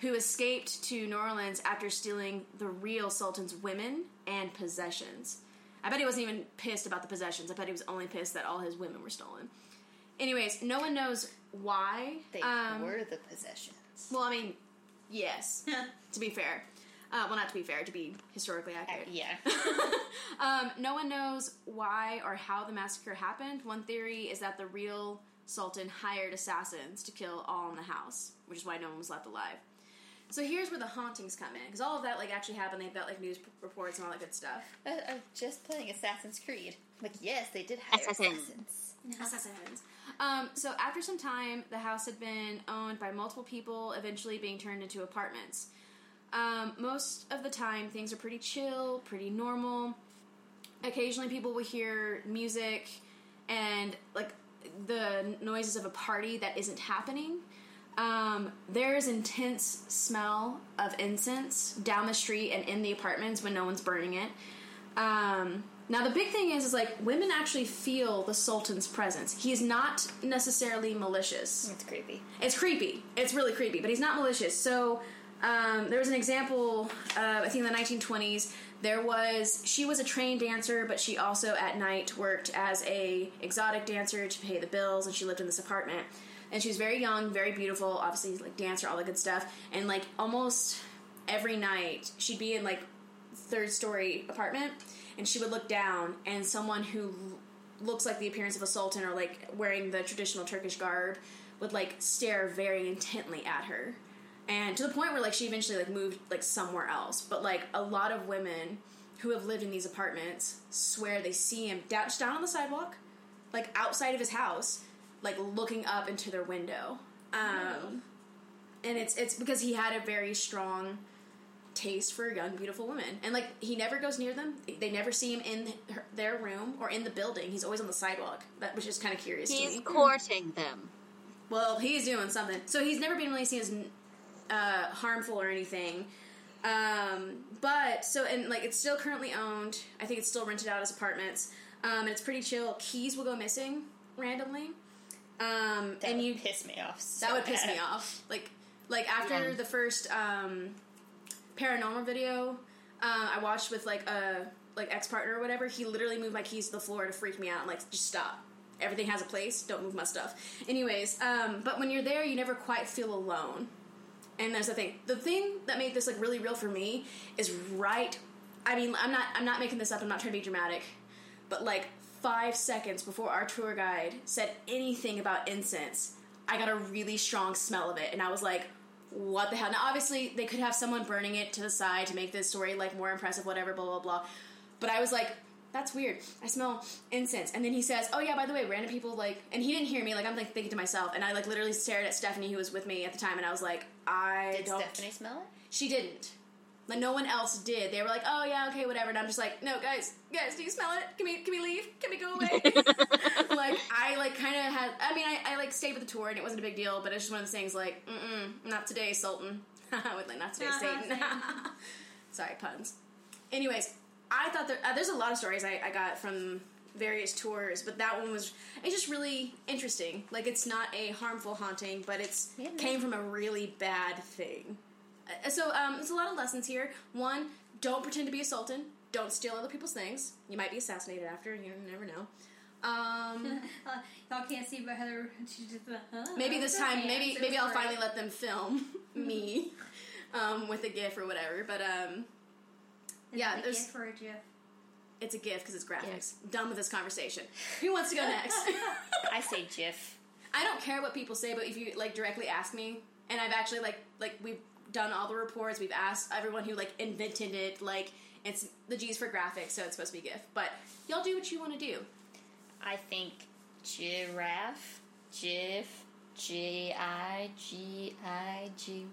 who escaped to New Orleans after stealing the real Sultan's women and possessions. I bet he wasn't even pissed about the possessions. I bet he was only pissed that all his women were stolen. Anyways, no one knows why. they um, were the possessions. Well, I mean, yes. to be fair, uh, well, not to be fair, to be historically accurate. yeah. Um, no one knows why or how the massacre happened. One theory is that the real Sultan hired assassins to kill all in the house, which is why no one was left alive. So here's where the hauntings come in, because all of that like actually happened. They've got like news p- reports and all that good stuff. I, I'm just playing Assassin's Creed. Like, yes, they did hire Assassins. assassins. Assassins. Um, so after some time, the house had been owned by multiple people, eventually being turned into apartments. Um, most of the time, things are pretty chill, pretty normal. Occasionally, people will hear music and like the noises of a party that isn't happening. Um, there's intense smell of incense down the street and in the apartments when no one's burning it. Um, now the big thing is, is like women actually feel the sultan's presence. He is not necessarily malicious. It's creepy. It's creepy. It's really creepy, but he's not malicious. So um, there was an example. Uh, I think in the 1920s, there was she was a trained dancer, but she also at night worked as a exotic dancer to pay the bills, and she lived in this apartment. And she was very young, very beautiful, obviously like dancer, all the good stuff. And like almost every night, she'd be in like third story apartment, and she would look down, and someone who looks like the appearance of a sultan or like wearing the traditional Turkish garb would like stare very intently at her, and to the point where like she eventually like moved like somewhere else. But like a lot of women who have lived in these apartments swear they see him down, down on the sidewalk, like outside of his house, like looking up into their window. Um, and it's it's because he had a very strong taste for young, beautiful women, and like he never goes near them. They never see him in her, their room or in the building. He's always on the sidewalk, that which is kind of curious to He's courting them. Well, he's doing something. So he's never been really seen as uh, harmful or anything. Um, but so and like it's still currently owned. I think it's still rented out as apartments. Um, and it's pretty chill. Keys will go missing randomly. Um, That and would you piss me off. So that would piss bad. me off. Like like after Yeah. the first um, paranormal video um, I watched with like a like ex partner or whatever, he literally moved my keys to the floor to freak me out. I'm like, just stop. Everything has a place. Don't move my stuff. Anyways, um, but when you're there, you never quite feel alone. And that's the thing. The thing that made this like really real for me is right. I mean, I'm not. I'm not making this up. I'm not trying to be dramatic. But like five seconds before our tour guide said anything about incense, I got a really strong smell of it, and I was like, what the hell? Now, obviously, they could have someone burning it to the side to make this story like more impressive, whatever, blah blah blah. But I was like, that's weird. I smell incense. And then he says, oh yeah, by the way, random people like, and he didn't hear me. Like I'm like thinking to myself, and I like literally stared at Stephanie, who was with me at the time, and I was like, I Did don't. Stephanie smell it? She didn't. Like no one else did. They were like, "Oh yeah, okay, whatever." And I'm just like, "No, guys, guys, do you smell it? Can we, can we leave? Can we go away?" like I like kind of had. I mean, I, I like stayed with the tour and it wasn't a big deal, but it's just one of those things. Like, mm not today, Sultan. With like, not today, Satan. Satan. Sorry, puns. Anyways, I thought there, uh, there's a lot of stories I, I got from various tours, but that one was it's just really interesting. Like it's not a harmful haunting, but it's Yeah, came from a really bad thing. Uh, So um, there's a lot of lessons here. One, don't pretend to be a sultan. Don't steal other people's things. You might be assassinated after. You never know. Um, Uh, y'all can't see, but Heather. She just, uh, maybe this time, maybe maybe I'll finally let them film me um, with a GIF or whatever. But um, yeah, there's- GIF or a GIF? It's a GIF because it's graphics. Done with this conversation. Who wants to go next? I say Jif. I don't care what people say, but if you like directly ask me, and I've actually like like we've done all the reports, we've asked everyone who like invented it, like it's the G's for graphics, so it's supposed to be GIF. But y'all do what you want to do. I think giraffe, Jif, J I G I G.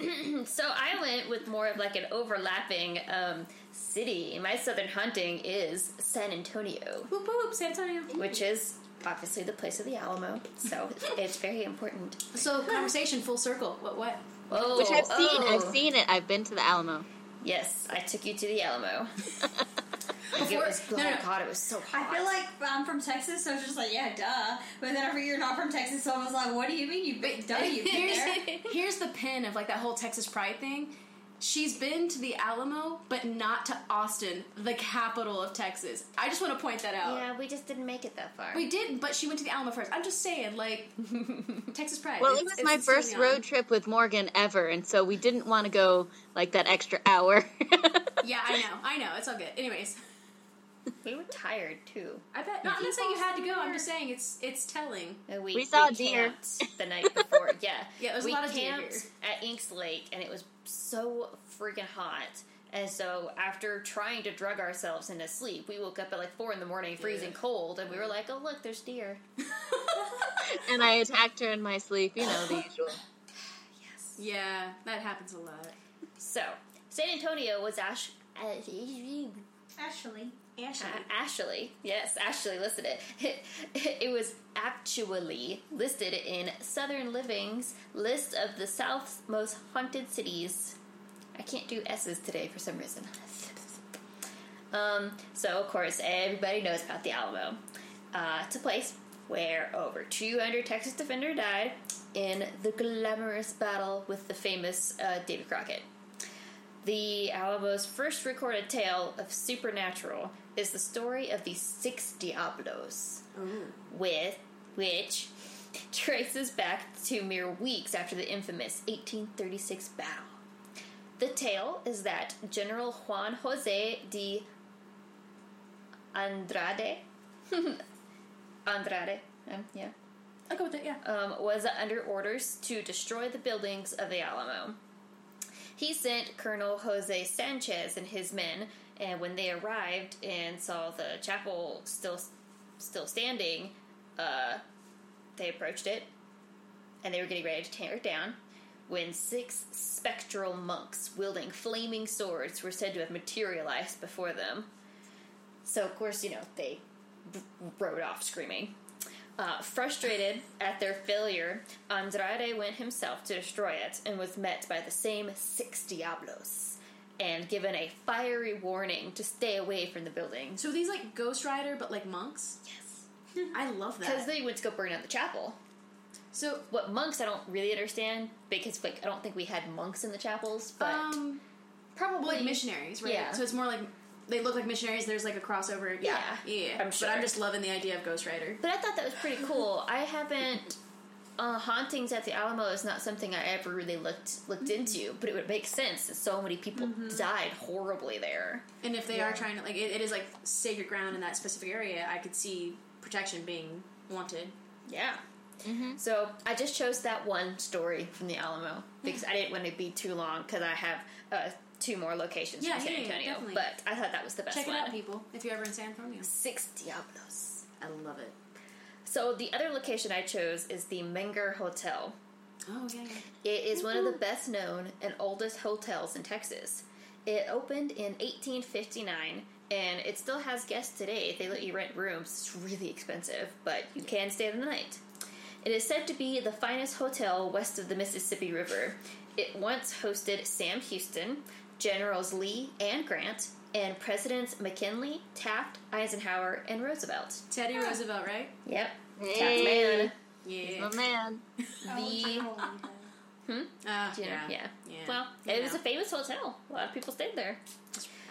So I went with more of like an overlapping um, city. My southern hunting is San Antonio, Whoop whoop, San Antonio. which is obviously the place of the Alamo. So it's very important. So conversation full circle. What what? Oh, Which I've seen. oh. I've seen it. I've been to the Alamo. Yes, I took you to the Alamo. Like, it was, oh no, no. my god, it was so hot. I feel like I'm from Texas, so it's just like, yeah, duh. But then after you're not from Texas, so I was like, what do you mean you been, duh, you've been here's, there? here's the pin of like that whole Texas Pride thing. She's been to the Alamo, but not to Austin, the capital of Texas. I just want to point that out. yeah, we just didn't make it that far. We did, but she went to the Alamo first. I'm just saying, like Texas Pride. Well, it was it's my first road trip with Morgan ever, and so we didn't want to go like that extra hour. Yeah, I know, I know. It's all good. Anyways, we were tired too. I bet. No, I'm not saying you had to go. I'm just saying it's it's telling. Uh, We, We saw deer. camped the night before. Yeah, Yeah, there's a we lot of deer camped here. at Inks Lake, and it was so freaking hot. And so, after trying to drug ourselves into sleep, we woke up at like four in the morning, freezing Yeah. cold, and we were like, "Oh, look, there's deer." and I attacked her in my sleep. You know the usual. Yes. Yeah, that happens a lot. So, San Antonio was Ash. Uh, Ashley. Ashley, yes, Ashley listed it. It was actually listed in Southern Living's list of the South's most haunted cities. I can't do S's today for some reason. Um, so, of course, everybody knows about the Alamo. Uh, it's a place where over 200 Texas Defender died in the glamorous battle with the famous uh, David Crockett. The Alamo's first recorded tale of supernatural is the story of the Six Diablos, with which traces back to mere weeks after the infamous 1836 battle. The tale is that General Juan Jose de Andrade, Andrade, um, yeah, I'll go with it. Yeah. um, was under orders to destroy the buildings of the Alamo. He sent Colonel Jose Sanchez and his men, and when they arrived and saw the chapel still still standing, uh, they approached it, and they were getting ready to tear it down. When six spectral monks wielding flaming swords were said to have materialized before them. So, of course, you know, they b- rode off screaming. Uh, frustrated at their failure, Andrade went himself to destroy it and was met by the same six Diablos and given a fiery warning to stay away from the building. So are these like Ghost Rider, but like monks. Yes. I love that Because they went to go burn down the chapel. so What monks I don't really understand because like I don't think we had monks in the chapels, but um, probably like missionaries, right? Yeah. So it's more like they look like missionaries. There's like a crossover. Yeah, Yeah, yeah. I'm sure. But I'm just loving the idea of Ghost Rider. But I thought that was pretty cool. I haven't. Uh, hauntings at the Alamo is not something I ever really looked looked into, but it would make sense that so many people died horribly there. And if they are trying to like, it, it is like sacred ground in that specific area. I could see protection being wanted. Yeah. So I just chose that one story from the Alamo because I didn't want to be too long because I have uh, two more locations Yeah, from San yeah, yeah, Antonio. but I thought that was the best Check it one. out, people, if you're ever in San Antonio. Six Diablos. I love it. So the other location I chose is the Menger Hotel. Oh, yeah, yeah. It is one of the best known and oldest hotels in Texas. It opened in 1859 and it still has guests today. They let you rent rooms. It's really expensive, but you can stay the night. It is said to be the finest hotel west of the Mississippi River. It once hosted Sam Houston, Generals Lee and Grant, and Presidents McKinley, Taft, Eisenhower, and Roosevelt. Teddy Roosevelt, right? Yep. Taft Hey. man. Yeah. My man. The Uh, yeah. yeah. yeah. Yeah. Well, You it was a famous hotel. A lot of people stayed there.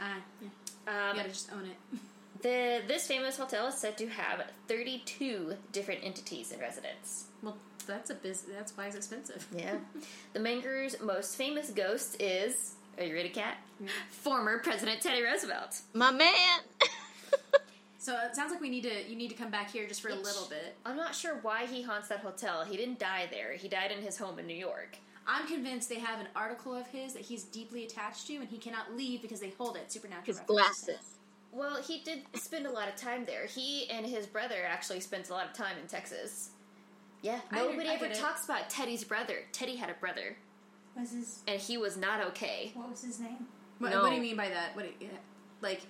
Uh, yeah. Um, You gotta just own it. The this famous hotel is said to have 32 different entities in residence. Well, that's a biz. That's why it's expensive. Yeah. the Menger's most famous ghost is. Are you ready, Cat? Mm. Former President Teddy Roosevelt. My man. So it sounds like we need to. You need to come back here just for a little bit. I'm not sure why he haunts that hotel. He didn't die there. He died in his home in New York. I'm convinced they have an article of his that he's deeply attached to, and he cannot leave because they hold it. Supernatural. His reference. glasses. Well, he did spend a lot of time there. He and his brother actually spent a lot of time in Texas. Yeah, nobody get- I ever get it. talks about Teddy's brother. Teddy had a brother, Was his and he was not okay. what was his name? What, No. what do you mean by that? What? Do you, like?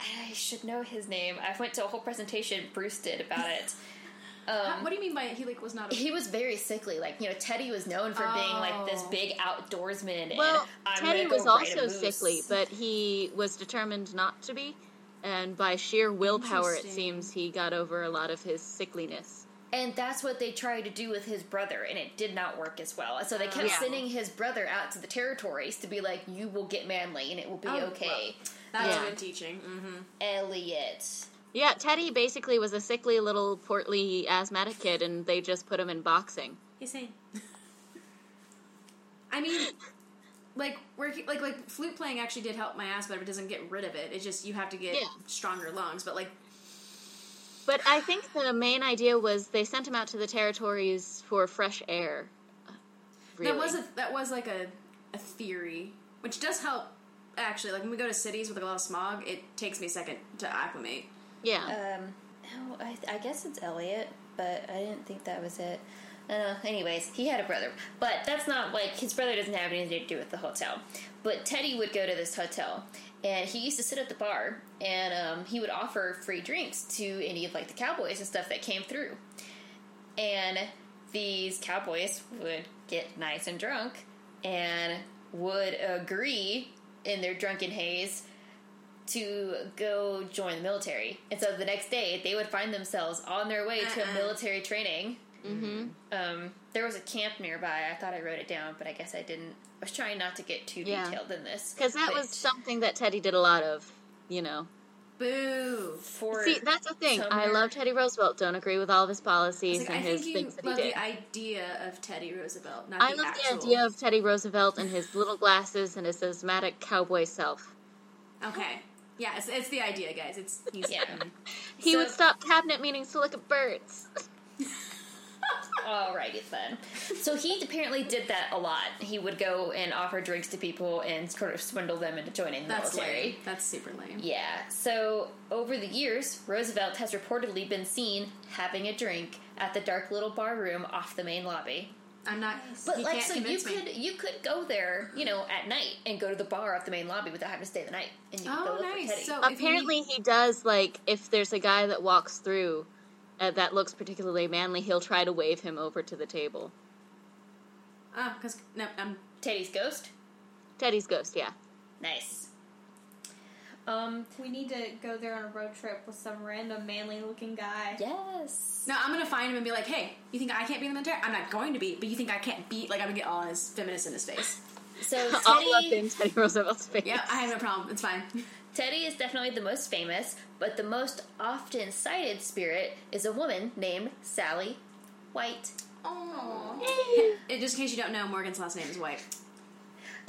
I should know his name. I went to a whole presentation Bruce did about it. how- Um, what do you mean by he like was not? A, he was very sickly. Like you know, Teddy was known for being like this Oh. big outdoorsman. Well, and I'm Teddy was also sickly, but he was determined not to be. And by sheer willpower, it seems he got over a lot of his sickliness. And that's what they tried to do with his brother, and it did not work as well. So they kept Yeah. sending his brother out to the territories to be like, "You will get manly, and it will be Oh, okay." that's Yeah. good teaching. Mm-hmm. Elliot. Yeah, Teddy basically was a sickly little portly asthmatic kid, and they just put him in boxing. He's saying. I mean, like working, like like flute playing actually did help my asthma, but it doesn't get rid of it. It's just you have to get Yeah. stronger lungs. But like, But I think the main idea was they sent him out to the territories for fresh air. Really. that was a, that was like a a theory, which does help. Actually, like when we go to cities with like, a lot of smog, it takes me a second to acclimate. yeah. Um, oh, I, I guess it's Elliot, but I didn't think that was it. Uh, anyways, he had a brother, but that's not like his brother doesn't have anything to do with the hotel. But Teddy would go to this hotel, and he used to sit at the bar, and um, he would offer free drinks to any of like the cowboys and stuff that came through. And these cowboys would get nice and drunk, and would agree in their drunken haze to go join the military. And so the next day, they would find themselves on their way to Uh-uh. military training. Mm-hmm. Um, there was a camp nearby. I thought I wrote it down, but I guess I didn't. I was trying not to get too Yeah. detailed in this Because that was something that Teddy did a lot of, you know. Boo! for See, that's the thing. I love Teddy Roosevelt. Don't agree with all of his policies like, and I his think things that he love did. the idea of Teddy Roosevelt, not I the love actual. the idea of Teddy Roosevelt and his little glasses and his asthmatic cowboy self. Okay, yeah, it's, it's the idea, guys. It's he's Yeah. He So- would stop cabinet meetings to look at birds. Alrighty then. So he apparently did that a lot. He would go and offer drinks to people and sort of swindle them into joining the That's military. lame. That's super lame. Yeah. So over the years, Roosevelt has reportedly been seen having a drink at the dark little bar room off the main lobby. I'm not. But he like, can't so you convince me. could you could go there, you know, at night and go to the bar off the main lobby without having to stay the night, and you could oh, go Oh, look for nice. Teddy. So if you Apparently, need- he does like if there's a guy that walks through uh, that looks particularly manly, he'll try to wave him over to the table. ah, because no, I'm Teddy's ghost, Teddy's ghost, yeah. nice. Um. We need to go there on a road trip with some random manly looking guy. Yes. no. I'm gonna find him and be like, hey, you think I can't be in the military? I'm not going to be, but you think I can't beat? Like I'm gonna get all his feminist in his face. So Teddy, All up Teddy, in Teddy Roosevelt's face. Yeah, I have no problem. It's fine. Teddy is definitely the most famous, but the most often cited spirit is a woman named Sally White. Oh. Just in case you don't know, Morgan's last name is White.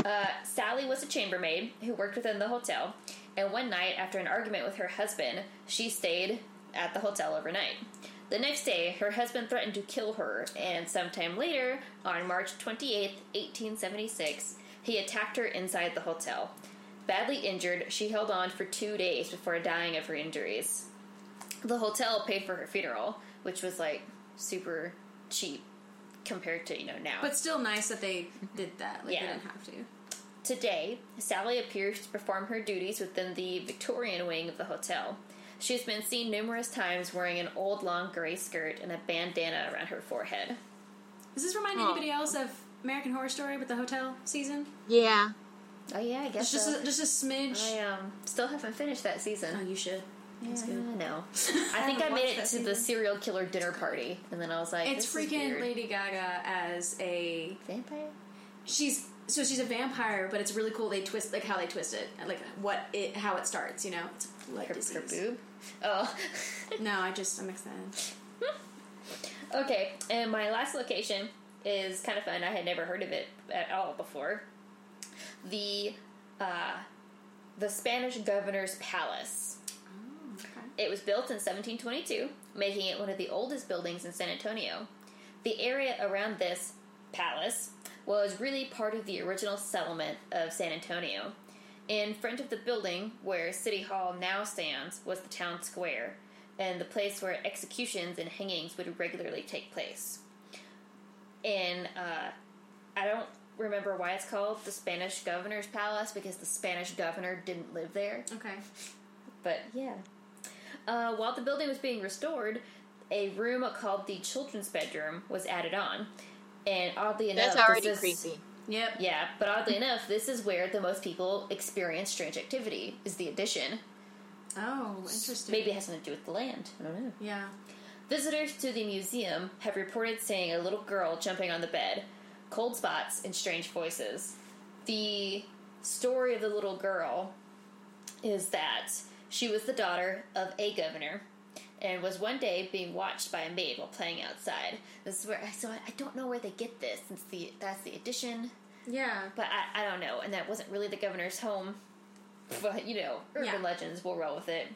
Uh, Sally was a chambermaid who worked within the hotel, and one night, after an argument with her husband, she stayed at the hotel overnight. The next day, her husband threatened to kill her, and sometime later, on March 28, 1876, he attacked her inside the hotel. Badly injured, she held on for two days before dying of her injuries. The hotel paid for her funeral, which was like super cheap compared to, you know, now. But still nice that they did that. Like Yeah. they didn't have to. Today, Sally appears to perform her duties within the Victorian wing of the hotel. She's been seen numerous times wearing an old long gray skirt and a bandana around her forehead. Does this remind Aw. anybody else of American Horror Story with the hotel season? Yeah. Oh yeah, I guess It's just so. a, just a smidge. I um still haven't finished that season. oh, you should. It's Yeah, good. I know. I think I, haven't made it that to the serial killer dinner party, and then I was like, It's this is freaking weird. Lady Gaga as a vampire. she's so she's a vampire, but it's really cool. They twist like how they twist it, and, like what it how it starts. You know, it's blood Her, her boob. Oh. No, I just I'm excited. Okay, and my last location is kind of fun. I had never heard of it at all before. The uh, the Spanish governor's palace. It was built in 1722, making it one of the oldest buildings in San Antonio. The area around this palace was really part of the original settlement of San Antonio. In front of the building where City Hall now stands was the town square, and the place where executions and hangings would regularly take place. And uh, I don't remember why it's called the Spanish Governor's Palace because the Spanish governor didn't live there. Okay. But yeah. Uh, while the building was being restored, a room called the children's bedroom was added on. And oddly enough, That's already this is- creepy. Yep. Yeah, but oddly enough, this is where the most people experience strange activity, is the addition. Oh, interesting. Maybe it has something to do with the land. I don't know. Yeah. Visitors to the museum have reported seeing a little girl jumping on the bed, cold spots, and strange voices. The story of the little girl is that she was the daughter of a governor and was one day being watched by a maid while playing outside. This is where I, so I I don't know where they get this since the that's the addition, Yeah. but I, I don't know, and that wasn't really the governor's home. But you know, urban Yeah. legends will roll with it.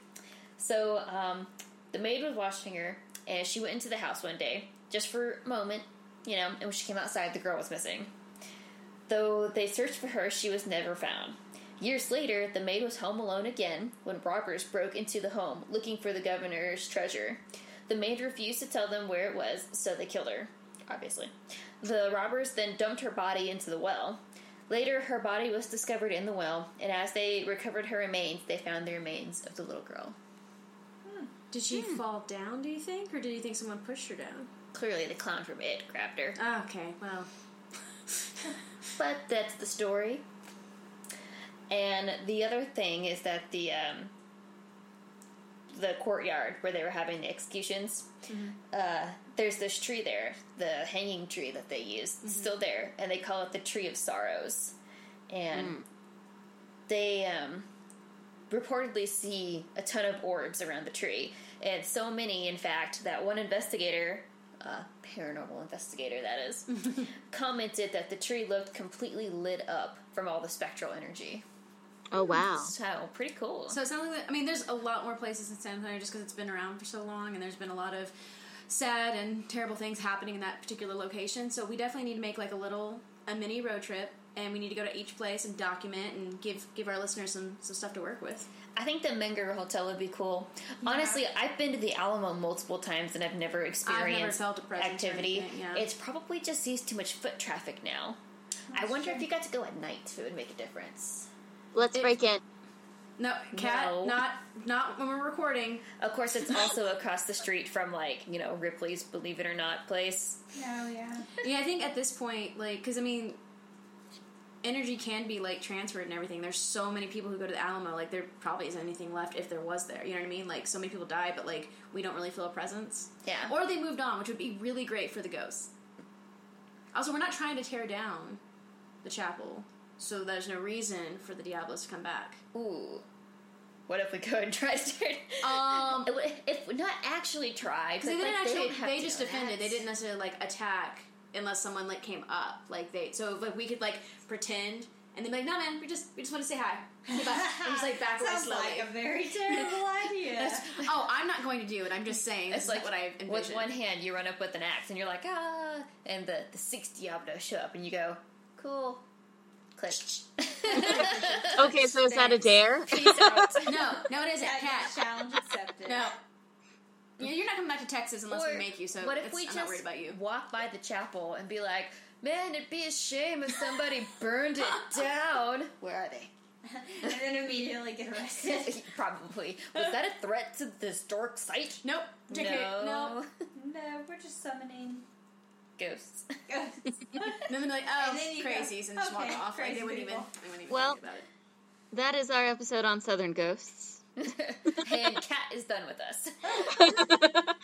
So um, the maid was watching her, and she went into the house one day just for a moment, you know. And when she came outside, the girl was missing. Though they searched for her, she was never found. Years later, the maid was home alone again when robbers broke into the home looking for the governor's treasure. The maid refused to tell them where it was, so they killed her, obviously. The robbers then dumped her body into the well. Later, her body was discovered in the well, and as they recovered her remains, they found the remains of the little girl. Hmm. Did she hmm. fall down? Do you think, or did you think someone pushed her down? Clearly, the clown from it grabbed her. Ah, okay. Well. But that's the story. And the other thing is that the um, the courtyard where they were having the executions, uh, there's this tree there, the hanging tree that they used, it's still there, and they call it the Tree of Sorrows. And they um, reportedly see a ton of orbs around the tree, and so many, in fact, that one investigator, uh, paranormal investigator that is, commented that the tree looked completely lit up from all the spectral energy. Oh wow. So pretty cool. So it sounds like I mean, there's a lot more places in San Antonio just because it's been around for so long, and there's been a lot of sad and terrible things happening in that particular location. So we definitely need to make like a little a mini road trip, and we need to go to each place and document and give give our listeners some some stuff to work with. I think the Menger Hotel would be cool. Honestly, I've been to the Alamo multiple times and I've never experienced felt a presence activity. yeah. It's probably just sees too much foot traffic now. I wonder if you got to go at night if it would make a difference. Let's It- break in. No, cat, No. not not when we're recording. Of course, it's also across the street from like you know Ripley's Believe It or Not place. No, yeah. Yeah, I think at this point, like, because I mean, energy can be like transferred and everything. There's so many people who go to the Alamo, like, there probably isn't anything left if there was there. You know what I mean? Like, so many people die, but like, we don't really feel a presence. Yeah. Or they moved on, which would be really great for the ghosts. Also, we're not trying to tear down the chapel, so there's no reason for the Diablos to come back. Ooh. What if we go and try to start? Um, If- not actually try, Because they didn't like, actually. don't They, just defended. They didn't necessarily like attack unless someone like came up. Like they. So like we could like pretend and they'd be like, "No, man, we just we just want to say hi." Okay, bye. And just like back away Sounds slowly. like a very terrible idea. oh, I'm not going to do it. I'm just saying. This It's like is what I envision. with one hand you run up with an axe and you're like ah, and the the six Diablo show up and you go cool, click. Okay, so is that a dare? Peace out. No, no, it isn't. Cat. challenge accepted. No. You- You're not coming back to Texas unless Or we make you. So what if it's- we I'm just about you. walk by the chapel and be like, man, it'd be a shame if somebody burned it down. Where are they? and then immediately get arrested. Probably. Was that a threat to the historic site? Nope. JK, no. no. no, we're just summoning Ghosts. ghosts. and Then they'll be like, oh, And then you go, crazies, and just walk off. Like, they wouldn't even. They wouldn't even Well- think about it. That is our episode on Southern Ghosts. and Kat is done with us.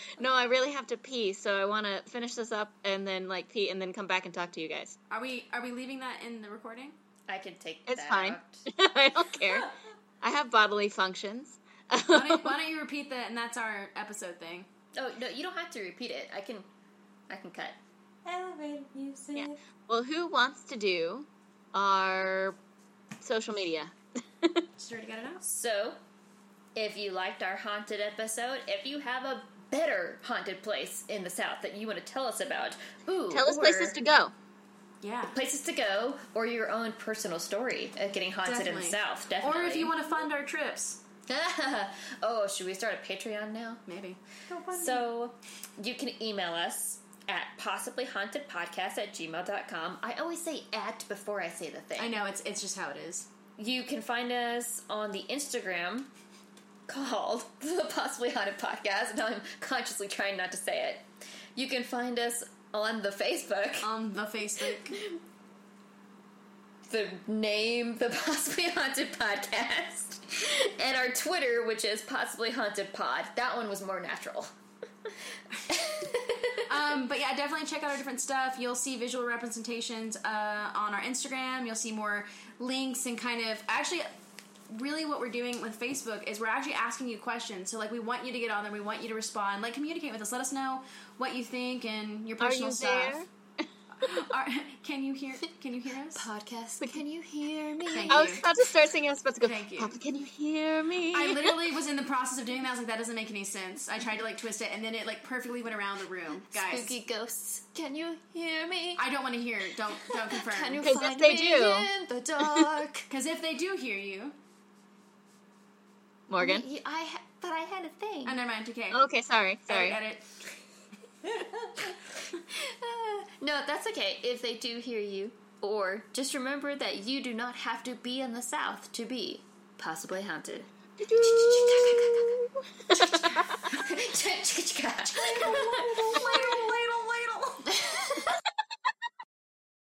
no, I really have to pee, so I want to finish this up and then like pee and then come back and talk to you guys. Are we are we leaving that in the recording? I can take It's that fine. out. I don't care. I have bodily functions. Why don't, why don't you repeat that? And that's our episode thing. Oh no, you don't have to repeat it. I can, I can cut. Elevator music. Yeah. well, who wants to do our social media? Sure to get it out. So, if you liked our haunted episode, if you have a better haunted place in the South that you want to tell us about, ooh, Tell us places to go. Yeah. places to go, or your own personal story of getting haunted in the South. Definitely. Or if you want to fund our trips, oh, should we start a Patreon now? maybe. So you can email us at possiblyhauntedpodcast at gmail.com. I always say at before I say the thing. I know it's it's just how it is. You can find us on the Instagram called the Possibly Haunted Podcast, and I'm consciously trying not to say it. You can find us on the Facebook, On the Facebook. the name The Possibly Haunted Podcast, and our Twitter, which is Possibly Haunted Pod. That one was more natural. um, but yeah, definitely check out our different stuff. You'll see visual representations uh, on our Instagram. You'll see more links and kind of actually. Really, what we're doing with Facebook is we're actually asking you questions. So, like, we want you to get on there. We want you to respond. Like, communicate with us. Let us know what you think and your Are personal you stuff. there? Are, can you hear? Can you hear us? Podcast. Can you hear me? Thank I was about to start singing. I was supposed to go. Thank you. Papa, can you hear me? I literally was in the process of doing that. I was like, that doesn't make any sense. I tried to like twist it, and then it like perfectly went around the room, guys. Spooky ghosts. Can you hear me? I don't want to hear. Don't don't confirm. Can you 'Cause if find they me do- in the dark? Because if they do hear you, Morgan. Y- I ha- but I had a thing. oh, never mind. Okay. Okay, sorry, sorry. Edit, edit. no, that's okay if they do hear you. Or just remember that you do not have to be in the South to be possibly haunted.